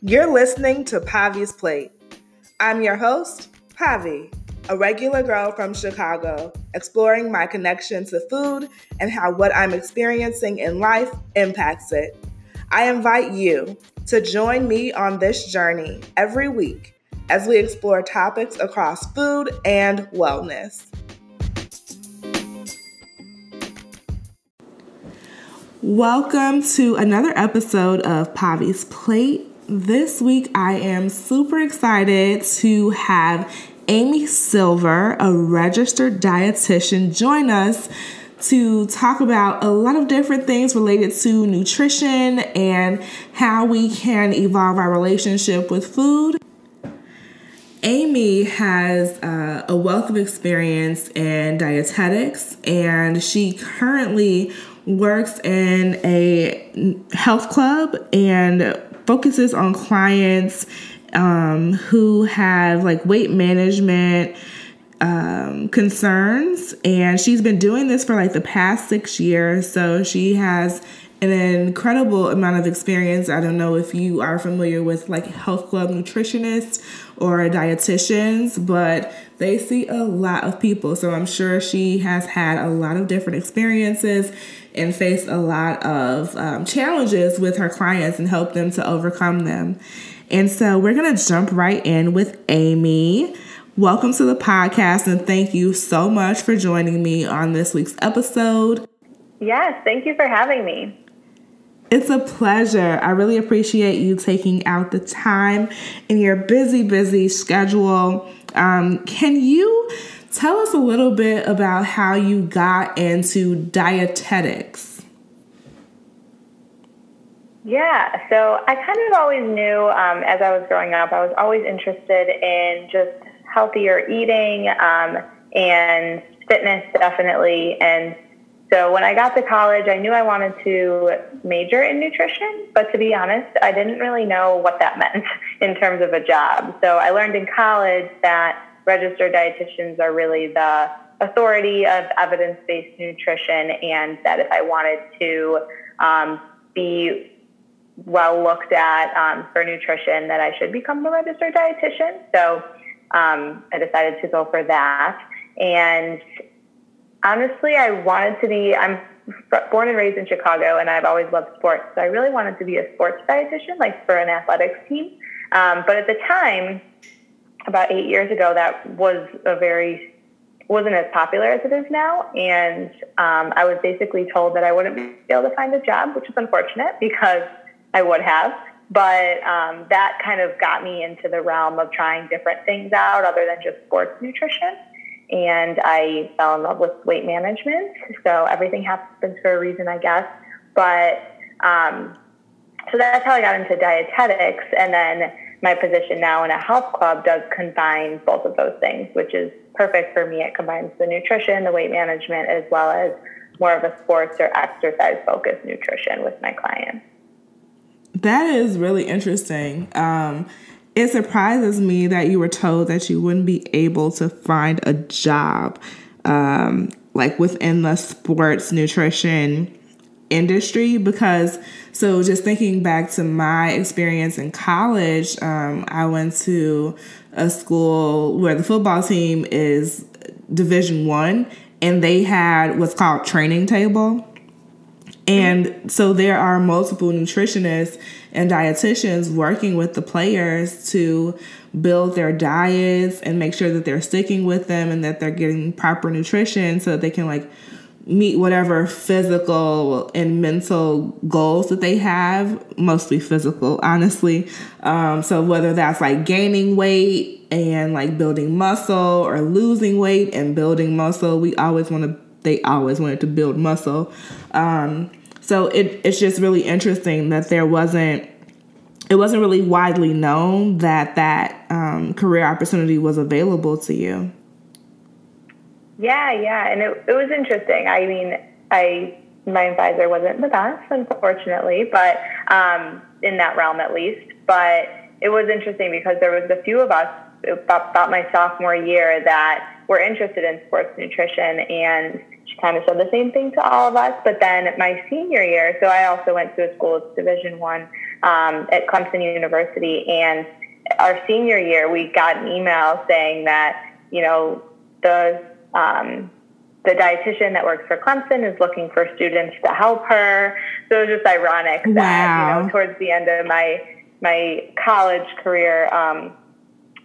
You're listening to Pavi's Plate. I'm your host, Pavi, a regular girl from Chicago, exploring my connection to food and how what I'm experiencing in life impacts it. I invite you to join me on this journey every week as we explore topics across food and wellness. Welcome to another episode of Pavi's Plate. This week, I am super excited to have Amy Silver, a registered dietitian, join us to talk about a lot of different things related to nutrition and how we can evolve our relationship with food. Amy has uh, a wealth of experience in dietetics, and she currently works in a health club and focuses on clients um, who have like weight management um, concerns. And she's been doing this for like the past six years. So she has an incredible amount of experience. I don't know if you are familiar with like health club nutritionists or dietitians, but they see a lot of people. So I'm sure she has had a lot of different experiences and faced a lot of um, challenges with her clients and helped them to overcome them. And so we're going to jump right in with Amy. Welcome to the podcast, and thank you so much for joining me on this week's episode. Yes, thank you for having me. It's a pleasure. I really appreciate you taking out the time in your busy, busy schedule. Um, can you Tell us a little bit about how you got into dietetics. Yeah, so I kind of always knew um, as I was growing up, I was always interested in just healthier eating um, and fitness, definitely. And so when I got to college, I knew I wanted to major in nutrition, but to be honest, I didn't really know what that meant in terms of a job. So I learned in college that registered dietitians are really the authority of evidence based nutrition, and that if I wanted to um, be well looked at um, for nutrition, that I should become a registered dietitian. So um, I decided to go for that. And honestly, I wanted to be, I'm born and raised in Chicago, and I've always loved sports. So I really wanted to be a sports dietitian, like for an athletics team. Um, but at the time, about eight years ago, that was a very wasn't as popular as it is now, and um, I was basically told that I wouldn't be able to find a job, which is unfortunate because I would have. But um, that kind of got me into the realm of trying different things out other than just sports nutrition. And I fell in love with weight management. So everything happens for a reason, I guess. But um, so that's how I got into dietetics. And then my position now in a health club does combine both of those things, which is perfect for me. It combines the nutrition, the weight management, as well as more of a sports or exercise focused nutrition with my clients. That is really interesting. Um, it surprises me that you were told that you wouldn't be able to find a job um, like within the sports nutrition industry because so just thinking back to my experience in college um, i went to a school where the football team is division one and they had what's called training table. And so there are multiple nutritionists and dietitians working with the players to build their diets and make sure that they're sticking with them and that they're getting proper nutrition so that they can like meet whatever physical and mental goals that they have, mostly physical, honestly. Um, so whether that's like gaining weight and like building muscle or losing weight and building muscle, we always want to, they always wanted to build muscle. Um, so it, it's just really interesting that there wasn't, it wasn't really widely known that that um, career opportunity was available to you. Yeah, yeah, and it, it was interesting. I mean, I my advisor wasn't the best, unfortunately, but um, in that realm at least. But it was interesting because there was a few of us about, about my sophomore year that were interested in sports nutrition, and kind of said the same thing to all of us. But then my senior year, so I also went to a school, it's Division One, um, at Clemson University, and our senior year, we got an email saying that you know the um, the dietitian that works for Clemson is looking for students to help her. So it was just ironic wow. that you know towards the end of my my college career, um,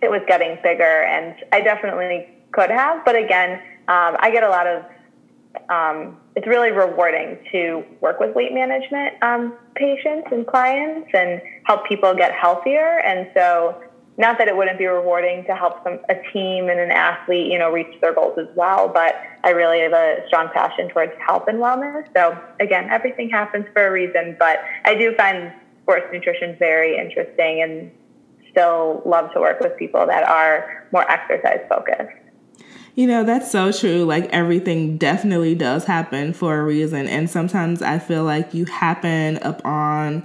it was getting bigger, and I definitely could have. But again, um, I get a lot of um, it's really rewarding to work with weight management um, patients and clients and help people get healthier. And so, not that it wouldn't be rewarding to help some a team and an athlete, you know, reach their goals as well, but I really have a strong passion towards health and wellness. So again, everything happens for a reason, but I do find sports nutrition very interesting and still love to work with people that are more exercise focused. You know, that's so true. Like everything definitely does happen for a reason. And sometimes I feel like you happen upon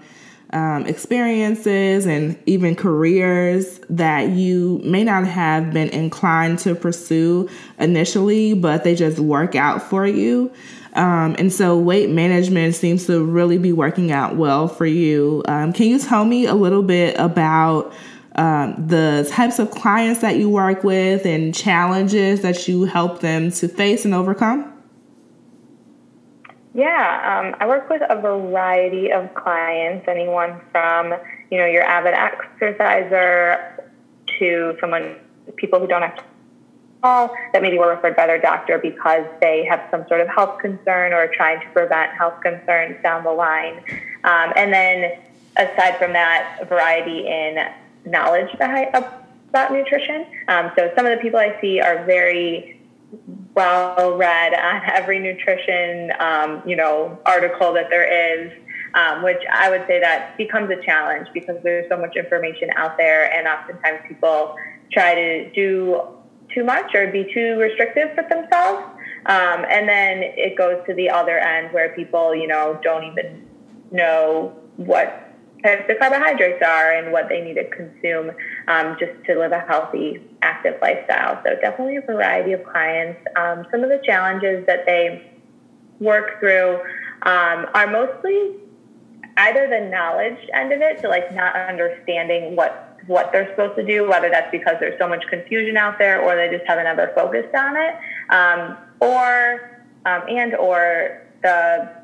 um, experiences and even careers that you may not have been inclined to pursue initially, but they just work out for you. Um, and so weight management seems to really be working out well for you. Um, can you tell me a little bit about? Um, the types of clients that you work with and challenges that you help them to face and overcome? Yeah, um, I work with a variety of clients, anyone from you know your avid exerciser to someone people who don't have to call that maybe were referred by their doctor because they have some sort of health concern or trying to prevent health concerns down the line, um, and then aside from that, variety in knowledge about nutrition. Um, so some of the people I see are very well read on every nutrition, um, you know, article that there is. Um, which I would say that becomes a challenge because there's so much information out there, and oftentimes people try to do too much or be too restrictive for themselves. Um, and then it goes to the other end where people, you know, don't even know what types of carbohydrates are and what they need to consume um, just to live a healthy, active lifestyle. So definitely a variety of clients. Um, some of the challenges that they work through um, are mostly either the knowledge end of it, so like not understanding what what they're supposed to do, whether that's because there's so much confusion out there or they just haven't ever focused on it, um, or um, and or the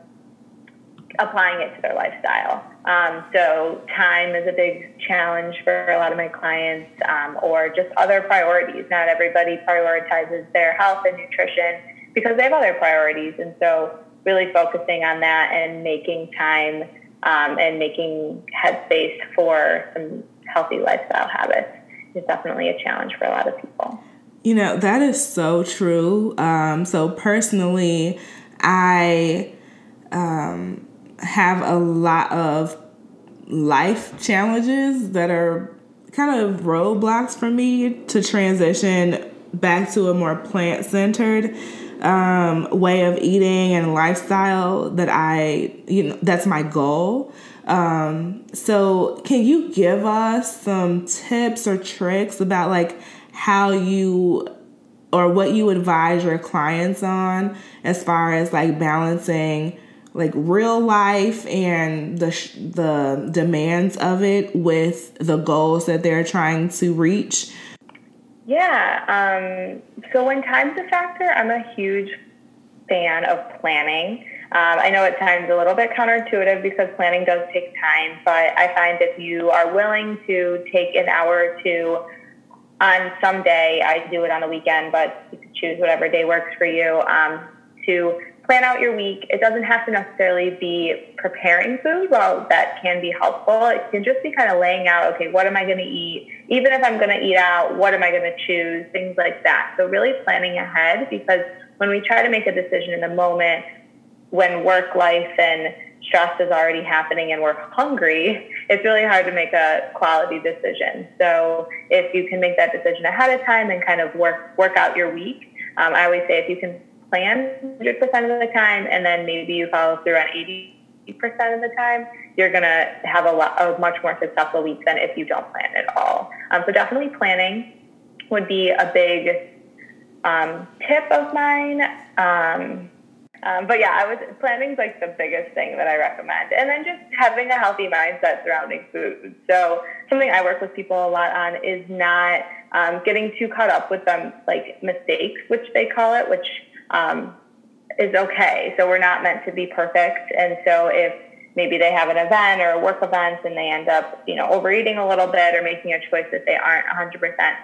applying it to their lifestyle. Um, so time is a big challenge for a lot of my clients, um, or just other priorities. Not everybody prioritizes their health and nutrition because they have other priorities, and so really focusing on that and making time um, and making headspace for some healthy lifestyle habits is definitely a challenge for a lot of people. You know that is so true. Um, so personally, I um, have a lot of life challenges that are kind of roadblocks for me to transition back to a more plant centered um, way of eating and lifestyle that I, you know, that's my goal. Um, so, can you give us some tips or tricks about like how you or what you advise your clients on as far as like balancing like real life and the the demands of it with the goals that they're trying to reach? Yeah. Um, so when time's a factor, I'm a huge fan of planning. Um, I know at times a little bit counterintuitive because planning does take time, but I find if you are willing to take an hour or two on some day, I do it on a weekend, but you can choose whatever day works for you um, to plan out your week. It doesn't have to necessarily be preparing food. While that can be helpful, it can just be kind of laying out, okay, what am I going to eat? Even if I'm going to eat out, what am I going to choose? Things like that. So really planning ahead because when we try to make a decision in the moment, when work life and stress is already happening and we're hungry, it's really hard to make a quality decision. So if you can make that decision ahead of time and kind of work work out your week, um, I always say if you can plan 100% of the time and then maybe you follow through on 80% of the time, you're going to have a, lot, a much more successful week than if you don't plan at all. Um, so definitely planning would be a big um, tip of mine. Um, Um, but yeah, I was planning's like the biggest thing that I recommend, and then just having a healthy mindset surrounding food. So something I work with people a lot on is not um, getting too caught up with them like mistakes, which they call it, which um, is okay. So we're not meant to be perfect, and so if maybe they have an event or a work event and they end up, you know, overeating a little bit or making a choice that they aren't 100%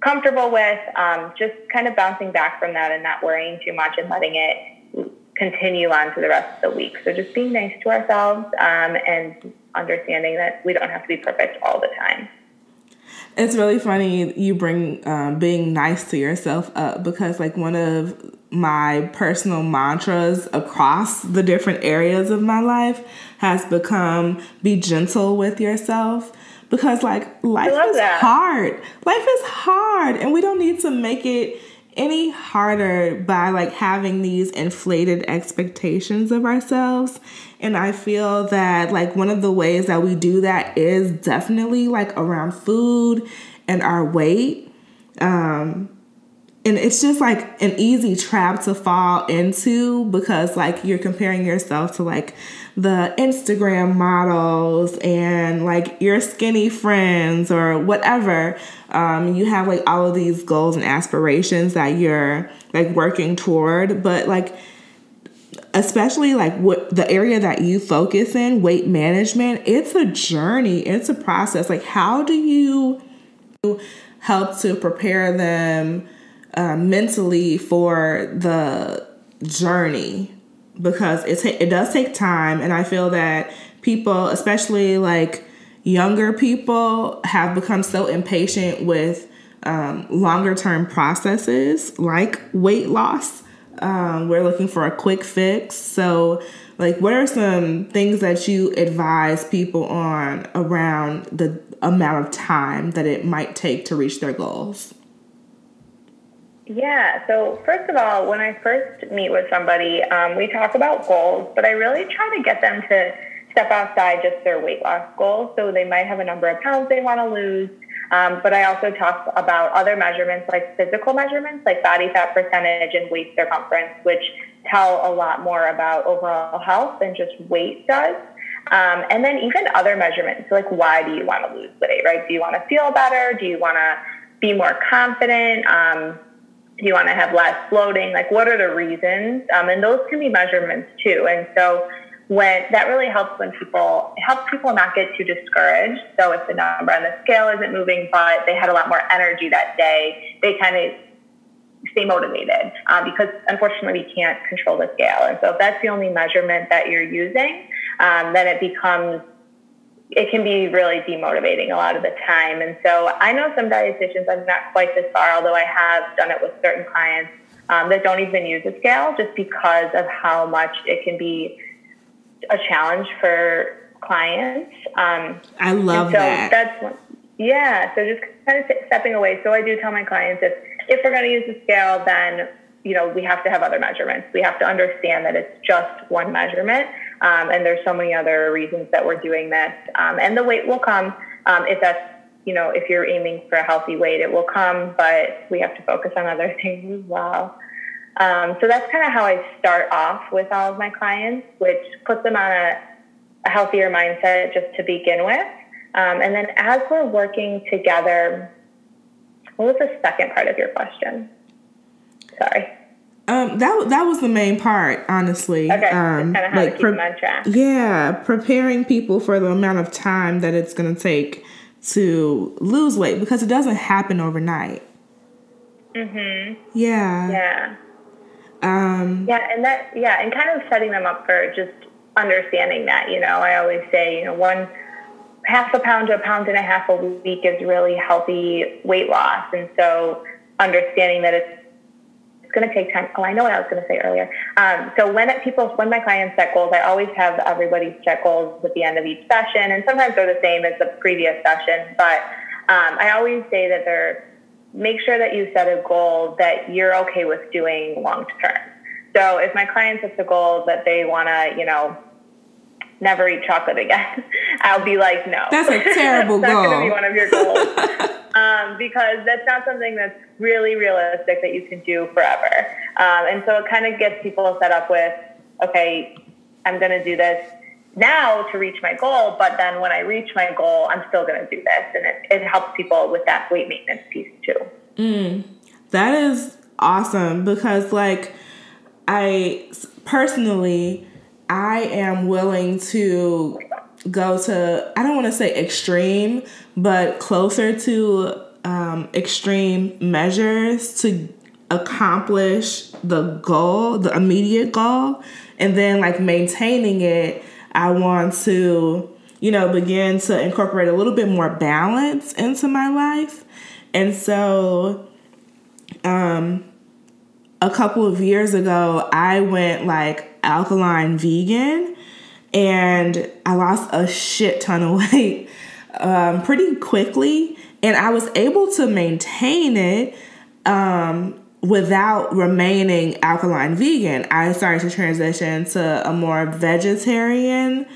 comfortable with, um, just kind of bouncing back from that and not worrying too much and letting it continue on to the rest of the week. So just being nice to ourselves um, and understanding that we don't have to be perfect all the time. It's really funny you bring um, being nice to yourself up because, like, one of my personal mantras across the different areas of my life has become be gentle with yourself because like life is that. hard. Life is hard and we don't need to make it any harder by like having these inflated expectations of ourselves. And I feel that like one of the ways that we do that is definitely like around food and our weight. Um and it's just like an easy trap to fall into because like you're comparing yourself to like the Instagram models and like your skinny friends or whatever. Um, you have like all of these goals and aspirations that you're like working toward, but like especially like what the area that you focus in, weight management, it's a journey, it's a process. Like, how do you help to prepare them uh, mentally for the journey? because it it does take time, and I feel that people, especially like younger people, have become so impatient with um, longer term processes like weight loss. Um, we're looking for a quick fix. So, like, what are some things that you advise people on around the amount of time that it might take to reach their goals? Yeah. So first of all, when I first meet with somebody, um, we talk about goals, but I really try to get them to step outside just their weight loss goals. So they might have a number of pounds they want to lose. Um, but I also talk about other measurements like physical measurements like body fat percentage and waist circumference, which tell a lot more about overall health than just weight does. Um, and then even other measurements, so like why do you want to lose weight, right? Do you want to feel better? Do you want to be more confident? Um, do you want to have less bloating? Like, what are the reasons? Um, and those can be measurements too. And so, when that really helps when people it helps people not get too discouraged. So if the number on the scale isn't moving, but they had a lot more energy that day, they kind of stay motivated um, because unfortunately we can't control the scale. And so if that's the only measurement that you're using, um, then it becomes it can be really demotivating a lot of the time. And so I know some dietitians, I'm not quite this far, although I have done it with certain clients um, that don't even use a scale just because of how much it can be a challenge for clients. Um, I love so that. That's one, yeah. So just kind of stepping away. So I do tell my clients if if we're going to use the scale, then you know we have to have other measurements. We have to understand that it's just one measurement um, and there's so many other reasons that we're doing this. Um, and the weight will come um, if that's, you know, if you're aiming for a healthy weight, it will come, but we have to focus on other things as well. Um, so that's kind of how I start off with all of my clients, which puts them on a, a healthier mindset just to begin with. Um, and then as we're working together, what was the second part of your question? Sorry. Um, that that was the main part, honestly. Okay, um, kind of how like to keep pre- on track. Yeah, preparing people for the amount of time that it's going to take to lose weight because it doesn't happen overnight. Mhm. Yeah. Yeah. Um, yeah, and that yeah, and kind of setting them up for just understanding that. You know, I always say, you know, one half a pound to a pound and a half a week is really healthy weight loss, and so understanding that it's it's going to take time. Oh, I know what I was going to say earlier. Um, so when people, when my clients set goals, I always have everybody set goals at the end of each session, and sometimes they're the same as the previous session. But um, I always say that they're make sure that you set a goal that you're okay with doing long term. So if my client sets a goal that they want to, you know, never eat chocolate again, I'll be like, no, that's a terrible that's goal. That's going to be one of your goals. um, because that's not something that's really realistic that you can do forever. Um, and so it kind of gets people set up with, okay, I'm going to do this now to reach my goal, but then when I reach my goal, I'm still going to do this. And it, it helps people with that weight maintenance piece too. Mm, that is awesome because, like, I personally, I am willing to go to, I don't want to say extreme, but closer to um, extreme measures to accomplish the goal, the immediate goal, and then like maintaining it. I want to, you know, begin to incorporate a little bit more balance into my life. And so, um, a couple of years ago, I went like alkaline vegan and I lost a shit ton of weight um, pretty quickly. And I was able to maintain it um, without remaining alkaline vegan. I started to transition to a more vegetarian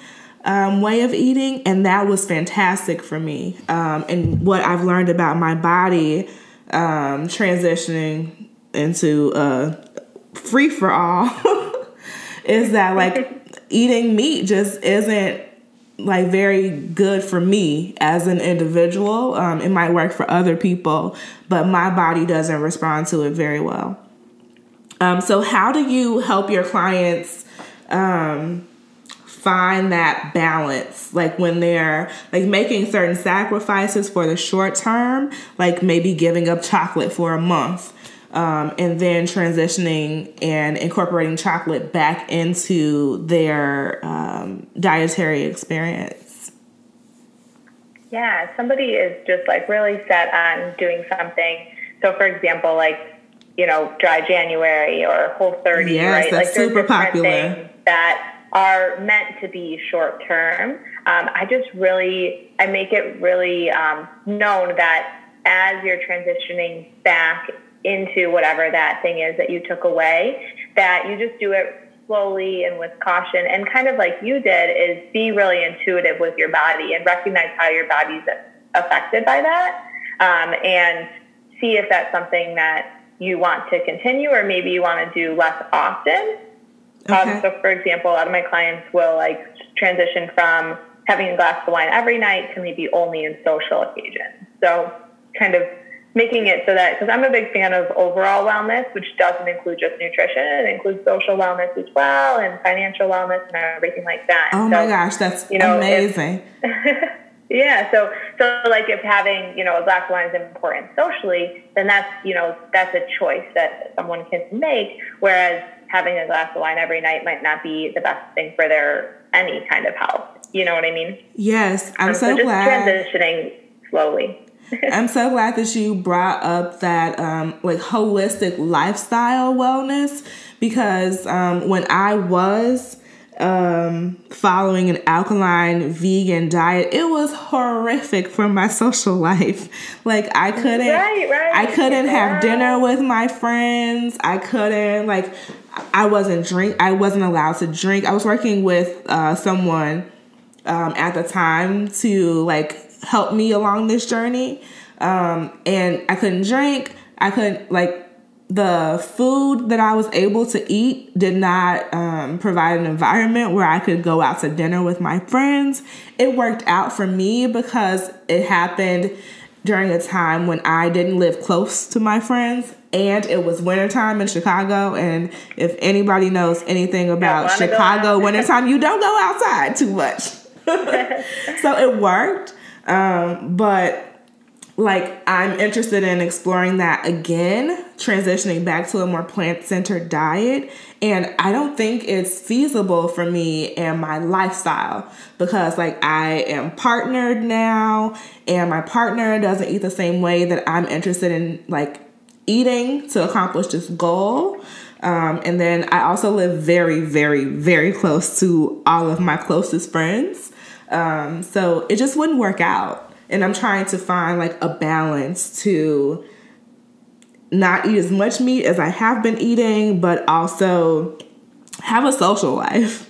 um, way of eating, and that was fantastic for me. Um, and what I've learned about my body um, transitioning into a free for all is that like eating meat just isn't like very good for me as an individual. Um, it might work for other people, but my body doesn't respond to it very well. Um, so, how do you help your clients um, find that balance? Like when they're like making certain sacrifices for the short term, like maybe giving up chocolate for a month um, and then transitioning and incorporating chocolate back into their um, dietary experience? Yeah, somebody is just like really set on doing something. So, for example, like you know, dry January or Whole 30, yes, right? That's like super popular. that are meant to be short term. Um, I just really, I make it really um, known that as you're transitioning back into whatever that thing is that you took away, that you just do it slowly and with caution and kind of like you did is be really intuitive with your body and recognize how your body's affected by that um, and see if that's something that you want to continue or maybe you want to do less often. Um, okay. Um, so for example, a lot of my clients will like transition from having a glass of wine every night to maybe only in social occasions. So kind of making it so that because I'm a big fan of overall wellness, which doesn't include just nutrition, it includes social wellness as well and financial wellness and everything like that. Oh so, my gosh, that's you know, amazing. If, yeah, so so like if having you know a glass of wine is important socially, then that's you know that's a choice that someone can make. Whereas having a glass of wine every night might not be the best thing for their any kind of health. You know what I mean? Yes, I'm um, so, so just glad transitioning slowly. I'm so glad that you brought up that um, like holistic lifestyle wellness because um, when I was um, following an alkaline vegan diet, it was horrific for my social life. Like I couldn't, right, right. I couldn't have dinner with my friends. I couldn't like, I wasn't drink. I wasn't allowed to drink. I was working with uh, someone um, at the time to like helped me along this journey. Um, and I couldn't drink. I couldn't like the food that I was able to eat did not um, provide an environment where I could go out to dinner with my friends. It worked out for me because it happened during a time when I didn't live close to my friends and it was wintertime in Chicago. And if anybody knows anything about Chicago wintertime, you don't go outside too much. so it worked. Um, but like I'm interested in exploring that again, transitioning back to a more plant centered diet. And I don't think it's feasible for me and my lifestyle because, like, I am partnered now, and my partner doesn't eat the same way that I'm interested in, like, eating to accomplish this goal. Um, and then I also live very, very, very close to all of my closest friends. Um, so it just wouldn't work out. And I'm trying to find like a balance to not eat as much meat as I have been eating, but also have a social life.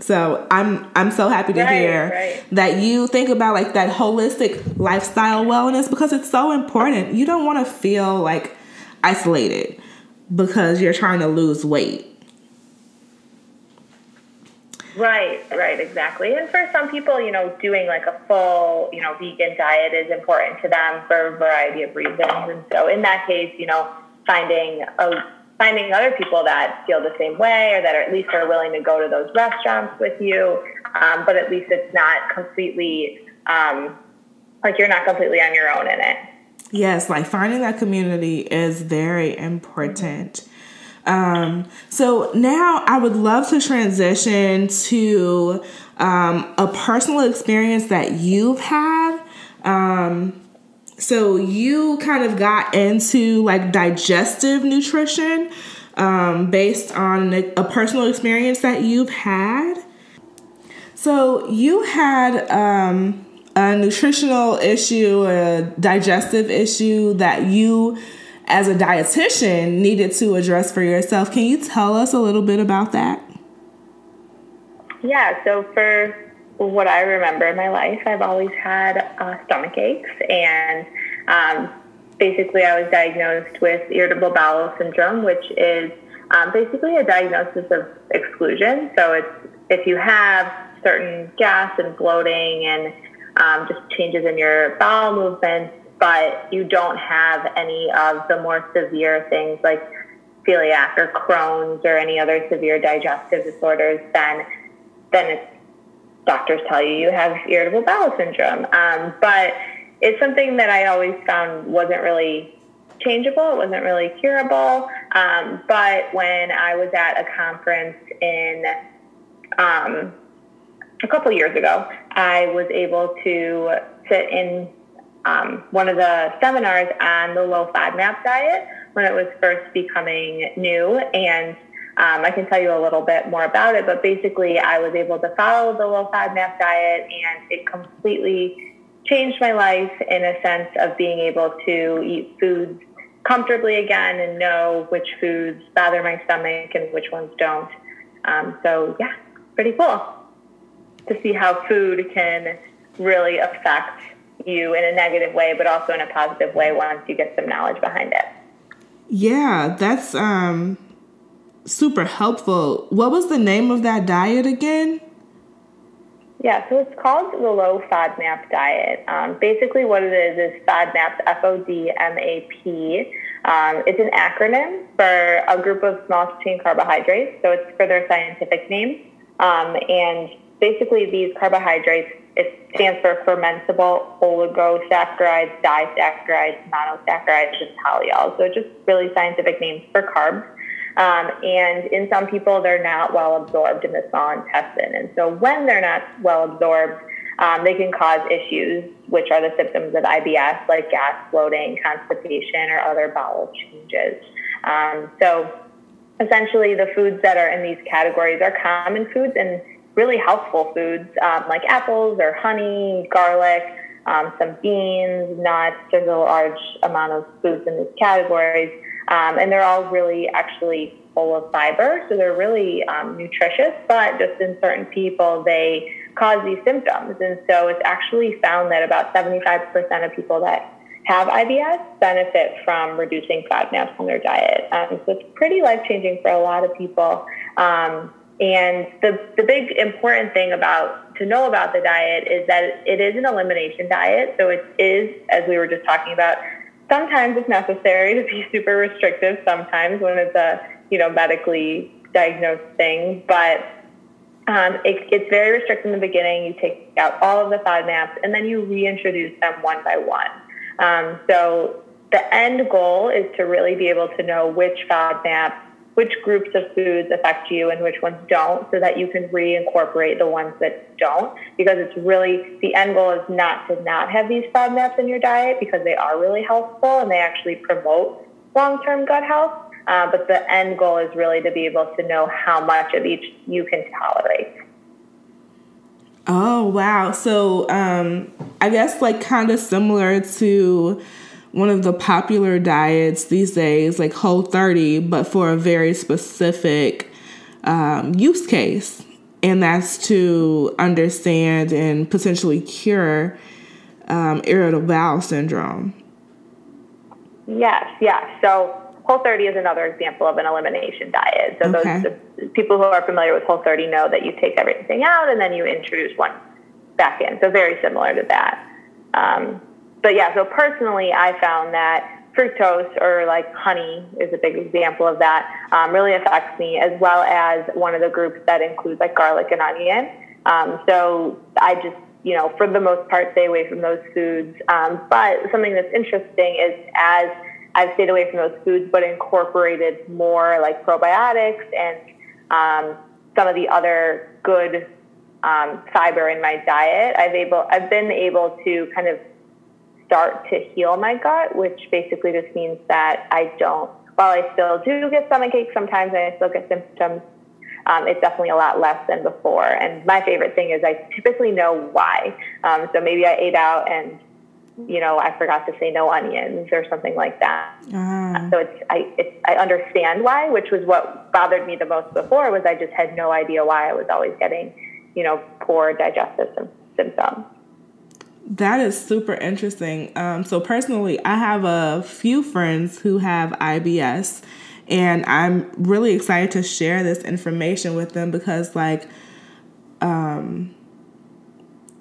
So I'm I'm so happy to Right, hear right. that you think about like that holistic lifestyle wellness because it's so important. You don't want to feel like isolated because you're trying to lose weight. Right, right, exactly. And for some people, you know, doing like a full, you know, vegan diet is important to them for a variety of reasons. And so in that case, you know, finding a finding other people that feel the same way or that are at least are willing to go to those restaurants with you, um, but at least it's not completely um, like you're not completely on your own in it. Yes, like finding that community is very important. Um, so now I would love to transition to um, a personal experience that you've had. Um, so you kind of got into like digestive nutrition um, based on a, personal experience that you've had. So you had um, a nutritional issue, a digestive issue that you, as a dietitian, needed to address for yourself. Can you tell us a little bit about that? Yeah, so for what I remember in my life, I've always had uh, stomach aches, and um, basically, I was diagnosed with irritable bowel syndrome, which is um, basically a diagnosis of exclusion. So it's if you have certain gas and bloating and um, just changes in your bowel movements, but you don't have any of the more severe things like celiac or Crohn's or any other severe digestive disorders, then then doctors tell you you have irritable bowel syndrome. Um, but it's something that I always found wasn't really changeable. It wasn't really curable. Um, but when I was at a conference in um, a couple years ago, I was able to sit in um, one of the seminars on the low FODMAP diet when it was first becoming new. And um, I can tell you a little bit more about it, but basically, I was able to follow the low FODMAP diet, and it completely changed my life in a sense of being able to eat foods comfortably again and know which foods bother my stomach and which ones don't. Um, so, yeah, pretty cool to see how food can really affect you in a negative way, but also in a positive way once you get some knowledge behind it. Yeah, that's um, super helpful. What was the name of that diet again? Yeah, so it's called the low FODMAP diet. Um, basically, what it is is FODMAP, F O D M A P. Um, it's an acronym for a group of small chain carbohydrates, so it's for their scientific name. Um, and basically, these carbohydrates it stands for fermentable oligosaccharides, disaccharides, monosaccharides, and polyols. So just really scientific names for carbs. Um, and in some people, they're not well absorbed in the small intestine. And so when they're not well absorbed, um, they can cause issues, which are the symptoms of IBS, like gas, bloating, constipation, or other bowel changes. Um, so essentially, the foods that are in these categories are common foods and really healthful foods um, like apples or honey, garlic, um, some beans, nuts. There's a large amount of foods in these categories. Um, and they're all really actually full of fiber, so they're really um, nutritious, but just in certain people, they cause these symptoms. And so it's actually found that about 75% of people that have IBS benefit from reducing FODMAPs in their diet. Um, so it's pretty life changing for a lot of people. Um, and the, the big important thing about to know about the diet is that it is an elimination diet. So it is, as we were just talking about, sometimes it's necessary to be super restrictive sometimes when it's a you know medically diagnosed thing. But um, it, it's very restrictive in the beginning. You take out all of the FODMAPs and then you reintroduce them one by one. Um, so the end goal is to really be able to know which FODMAP which groups of foods affect you and which ones don't so that you can reincorporate the ones that don't. Because it's really the end goal is not to not have these FODMAPs in your diet because they are really helpful and they actually promote long-term gut health. Uh, but the end goal is really to be able to know how much of each you can tolerate. Oh wow! So um, I guess like kind of similar to one of the popular diets these days, like Whole 30, but for a very specific um, use case. and that's to understand and potentially cure um, irritable bowel syndrome. Yes, yes. So Whole 30 is another example of an elimination diet. So okay. those people who are familiar with Whole 30 know that you take everything out and then you introduce one back in. So very similar to that. Um, but yeah, so personally, I found that fructose or like honey is a big example of that um, really affects me as well as one of the groups that includes like garlic and onion. Um, so i just you know for the most part stay away from those foods. Um, but something that's interesting is as i've stayed away from those foods but incorporated more like probiotics and um, some of the other good um, fiber in my diet i've able i've been able to kind of start to heal my gut, which basically just means that I don't, while I still do get stomach aches sometimes and I still get symptoms, um, it's definitely a lot less than before. And my favorite thing is I typically know why. Um, so maybe I ate out and you know, I forgot to say no onions or something like that. Uh-huh. So it's I it's I understand why, which was what bothered me the most before was I just had no idea why I was always getting, you know, poor digestive symptoms. That is super interesting. Um, so, personally, I have a few friends who have IBS, and I'm really excited to share this information with them because, like, um,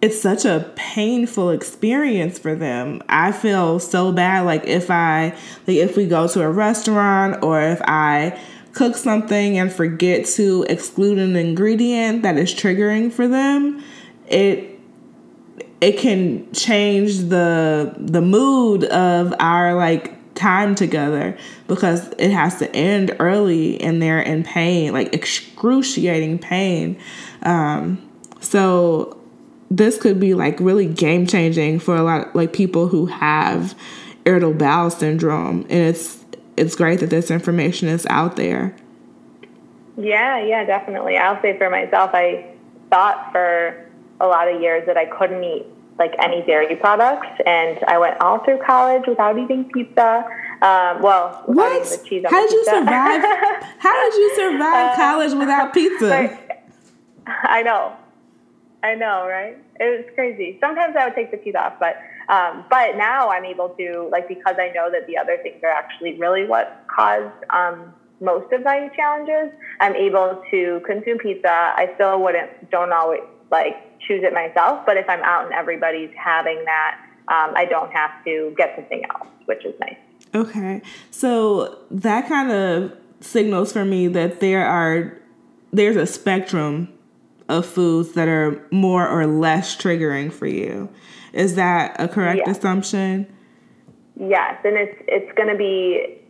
it's such a painful experience for them. I feel so bad, like, if I, like, if we go to a restaurant or if I cook something and forget to exclude an ingredient that is triggering for them, it it can change the the mood of our like time together because it has to end early and they're in pain like excruciating pain. Um, so this could be like really game changing for a lot of, like people who have irritable bowel syndrome and it's it's great that this information is out there. Yeah yeah definitely. I'll say for myself i thought for a lot of years that I couldn't eat like any dairy products, and I went all through college without eating pizza. Um, well, what? How did you survive? how did you survive uh, college without pizza? I know, I know, right? It was crazy. Sometimes I would take the teeth off, but um, but now I'm able to like because I know that the other things are actually really what caused um, most of my challenges. I'm able to consume pizza. I still wouldn't don't always like choose it myself. But if I'm out and everybody's having that, um, I don't have to get something else, which is nice. Okay, so that kind of signals for me that there are there's a spectrum of foods that are more or less triggering for you. Is that a correct yes. assumption? Yes, and it's it's going to be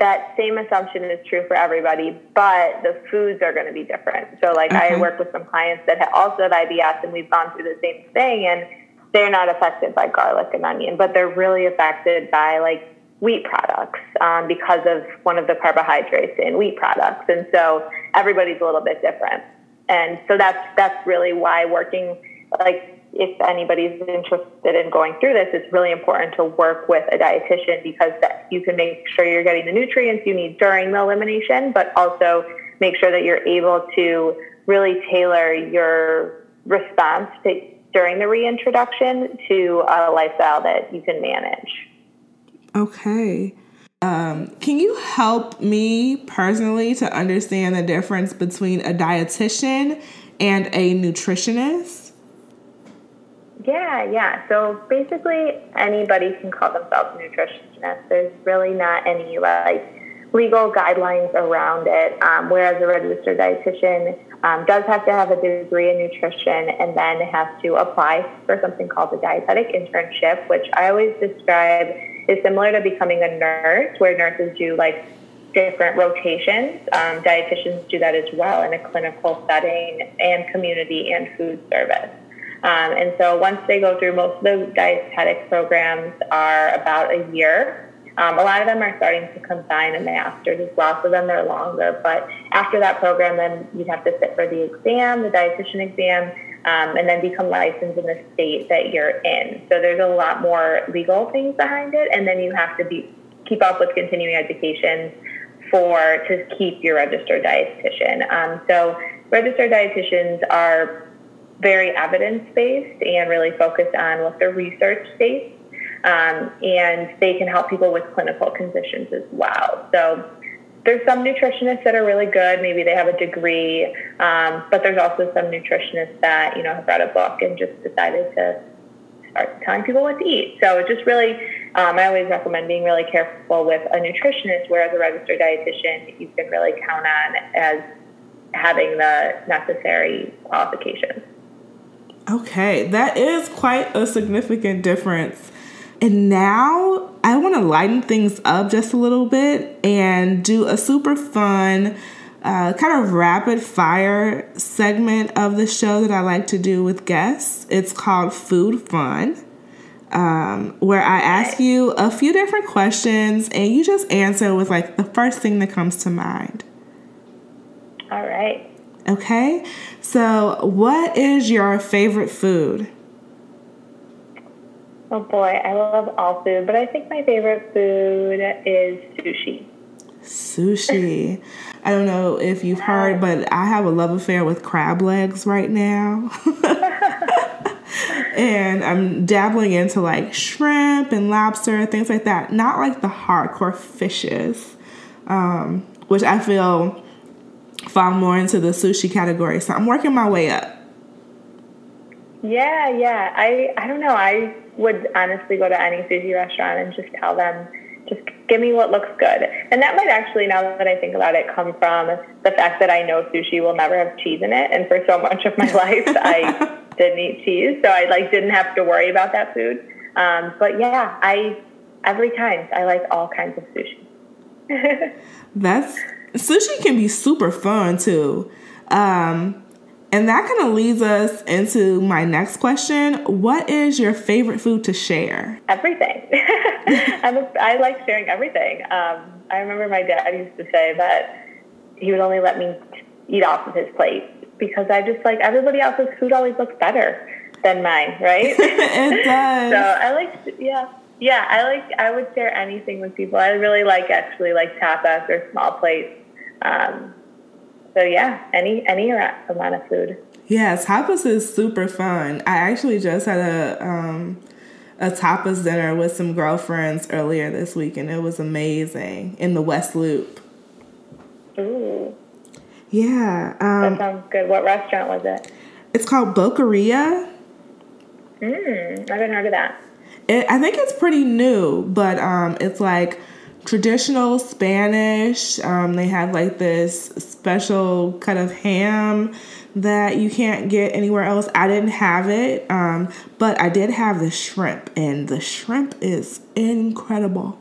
that same assumption is true for everybody, but the foods are going to be different. So, like, okay. I work with some clients that also have IBS, and we've gone through the same thing, and they're not affected by garlic and onion, but they're really affected by like wheat products um, because of one of the carbohydrates in wheat products, and so everybody's a little bit different. And so that's that's really why working like if anybody's interested in going through this, it's really important to work with a dietitian because that you can make sure you're getting the nutrients you need during the elimination, but also make sure that you're able to really tailor your response to, during the reintroduction to a lifestyle that you can manage. Okay. Um, can you help me personally to understand the difference between a dietitian and a nutritionist? Yeah, yeah. So basically, anybody can call themselves a nutritionist. There's really not any like legal guidelines around it. Um, whereas a registered dietitian um, does have to have a degree in nutrition and then has to apply for something called a dietetic internship, which I always describe is similar to becoming a nurse, where nurses do like different rotations. Um, dietitians do that as well in a clinical setting and community and food service. Um, and so once they go through, most of the dietetic programs are about a year. Um, a lot of them are starting to combine a master's as well, so then they're longer. But after that program, then you'd have to sit for the exam, the dietitian exam, um, and then become licensed in the state that you're in. So there's a lot more legal things behind it, and then you have to be keep up with continuing education for to keep your registered dietitian. Um, so registered dietitians are very evidence based and really focused on what their research states. Um, and they can help people with clinical conditions as well. So there's some nutritionists that are really good. Maybe they have a degree, um, but there's also some nutritionists that you know have read a book and just decided to start telling people what to eat. So it just really, um, I always recommend being really careful with a nutritionist, whereas a registered dietitian you can really count on as having the necessary qualifications. Okay, that is quite a significant difference. And now I want to lighten things up just a little bit and do a super fun, uh, kind of rapid fire segment of the show that I like to do with guests. It's called Food Fun, um, where I ask you a few different questions and you just answer with like the first thing that comes to mind. All right. Okay, so what is your favorite food? Oh boy, I love all food, but I think my favorite food is sushi. Sushi. I don't know if you've heard, but I have a love affair with crab legs right now. and I'm dabbling into like shrimp and lobster, things like that. Not like the hardcore fishes, um, which I feel fall more into the sushi category. So I'm working my way up. Yeah, yeah. I I don't know. I would honestly go to any sushi restaurant and just tell them, just give me what looks good. And that might actually, now that I think about it, come from the fact that I know sushi will never have cheese in it, and for so much of my life I didn't eat cheese, so I like didn't have to worry about that food. Um, but yeah, I every time I like all kinds of sushi. That's sushi can be super fun too. Um, and that kind of leads us into my next question. What is your favorite food to share? Everything. I'm a, I like sharing everything. Um, I remember my dad used to say that he would only let me eat off of his plate because I just like everybody else's food always looks better than mine, right? it does. so I like, yeah. Yeah, I like. I would share anything with people. I really like actually like tapas or small plates. Um, so yeah, any any amount of food. Yes, tapas is super fun. I actually just had a um, a tapas dinner with some girlfriends earlier this week, and it was amazing in the West Loop. Ooh. Yeah. Um, that sounds good. What restaurant was it? It's called Boqueria. Mm, I haven't heard of that. It, I think it's pretty new, but um, it's like traditional Spanish. Um, they have like this special kind of ham that you can't get anywhere else. I didn't have it, um, but I did have the shrimp, and the shrimp is incredible.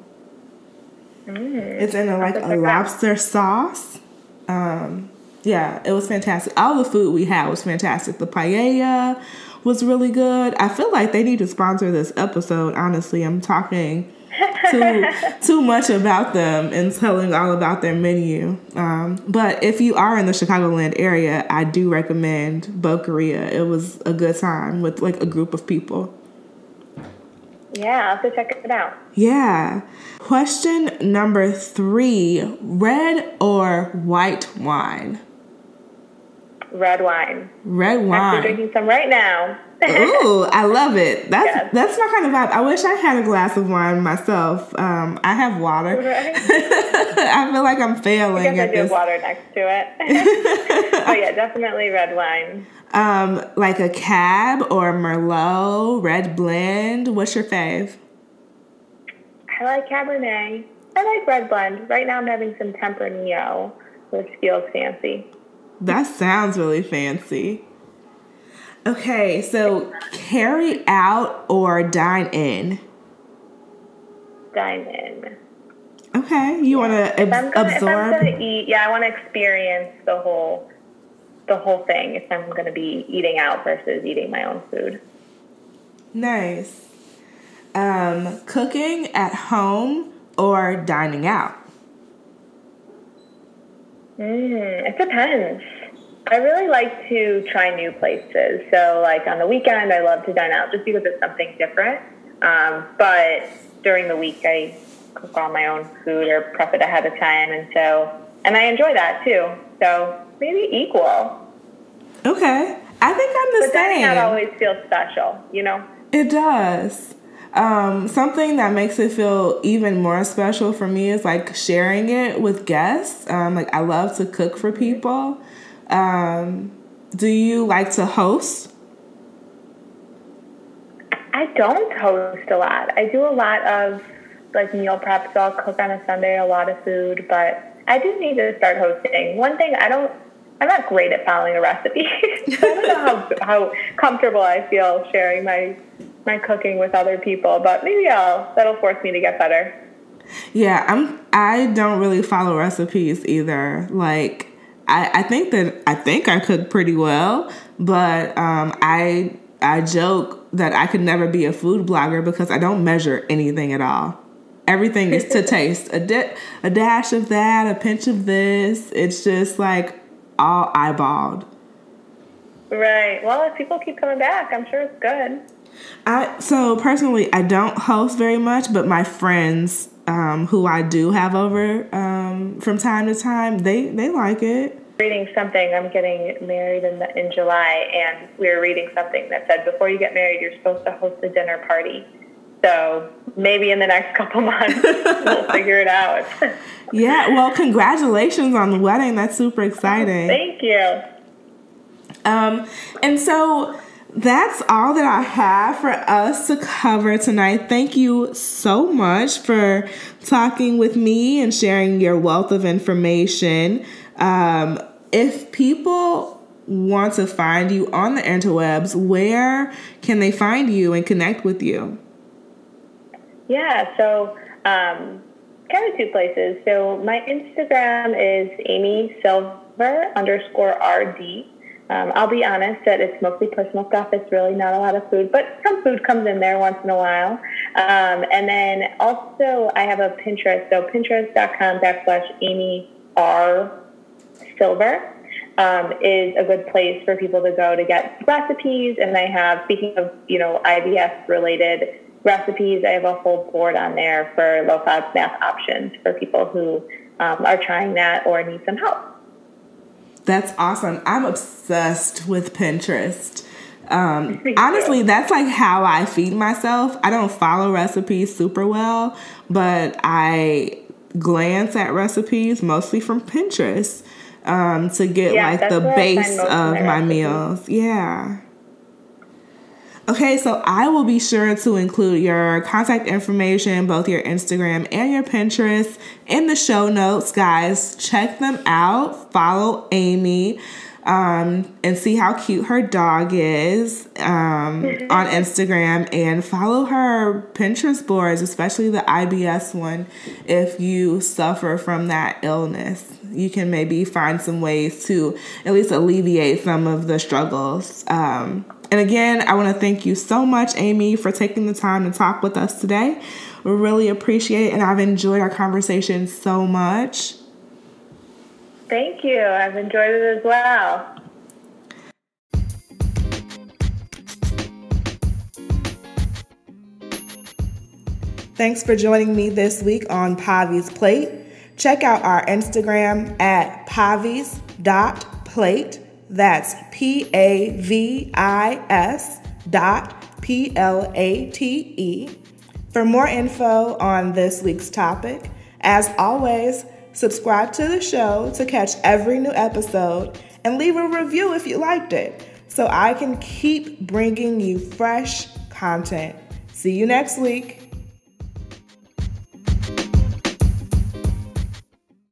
Mm, it's in a, like a lobster sauce. Um, yeah, it was fantastic. All the food we had was fantastic. The paella was really good. I feel like they need to sponsor this episode. Honestly, I'm talking too too much about them and telling all about their menu. Um, but if you are in the Chicagoland area, I do recommend Boqueria. It was a good time with like a group of people. Yeah, to check it out. Yeah. Question number three red or white wine? Red wine. Red wine. I'm drinking some right now. Ooh, I love it. That's yes. that's my kind of vibe. I wish I had a glass of wine myself. Um, I have water. Right. I feel like I'm failing. I guess I do this. water next to it. oh yeah, definitely red wine. Um, like a cab or Merlot, red blend. What's your fave? I like Cabernet. I like red blend. Right now, I'm having some Tempranillo, which feels fancy. That sounds really fancy. Okay, so carry out or dine in? Dine in. Okay, you want to ab- gonna, absorb? If I'm gonna eat, yeah, I want to experience the whole, the whole thing. If I'm going to be eating out versus eating my own food. Nice. Um, cooking at home or dining out? Mm, it depends. I really like to try new places. So, like on the weekend, I love to dine out just because it's something different. Um, but during the week, I cook all my own food or prep it ahead of time, and so and I enjoy that too. So maybe equal. Okay. I think I'm the but same. But that always feels special, you know? It does. Um, something that makes it feel even more special for me is like sharing it with guests. Um, like I love to cook for people. Um, do you like to host? I don't host a lot. I do a lot of like meal prep, so I'll cook on a Sunday a lot of food, but I do need to start hosting. One thing I don't I'm not great at following a recipe. I don't know how, how comfortable I feel sharing my my cooking with other people, but maybe I'll that'll force me to get better. Yeah, I'm I don't really follow recipes either. Like I, I think that I think I cook pretty well, but um, I I joke that I could never be a food blogger because I don't measure anything at all. Everything is to taste. A, di- a dash of that, a pinch of this. It's just like all eyeballed. Right. Well, if people keep coming back, I'm sure it's good. I so personally, I don't host very much, but my friends um, who I do have over um, from time to time, they they like it. Reading something, I'm getting married in the, in July, and we were reading something that said before you get married, you're supposed to host a dinner party. So maybe in the next couple months we'll figure it out. yeah. Well, congratulations on the wedding. That's super exciting. Thank you. Um, and so that's all that I have for us to cover tonight. Thank you so much for talking with me and sharing your wealth of information. Um, if people want to find you on the interwebs, where can they find you and connect with you? Yeah, so um, kind of two places. So my Instagram is Amy Silver underscore RD. Um, I'll be honest that it's mostly personal stuff. It's really not a lot of food, but some food comes in there once in a while. Um, and then also I have a Pinterest, so pinterest.com backslash Amy R Silver. Um, is a good place for people to go to get recipes. And I have, speaking of, you know, IBS related recipes, I have a whole board on there for low FODMAP math options for people who um, are trying that or need some help. That's awesome. I'm obsessed with Pinterest. Um, honestly, that's like how I feed myself. I don't follow recipes super well, but I glance at recipes mostly from Pinterest um, to get yeah, like the base of my, my meals. Yeah. Okay, so I will be sure to include your contact information, both your Instagram and your Pinterest, in the show notes, guys. Check them out. Follow Amy um, and see how cute her dog is um, on Instagram and follow her Pinterest boards, especially the IBS one, if you suffer from that illness. You can maybe find some ways to at least alleviate some of the struggles. Um, and again, I want to thank you so much, Amy, for taking the time to talk with us today. We really appreciate it, and I've enjoyed our conversation so much. Thank you. I've enjoyed it as well. Thanks for joining me this week on Pavi's Plate. Check out our Instagram at pavis.plate that's P A V I S dot P L A T E. For more info on this week's topic, as always, subscribe to the show to catch every new episode and leave a review if you liked it so I can keep bringing you fresh content. See you next week.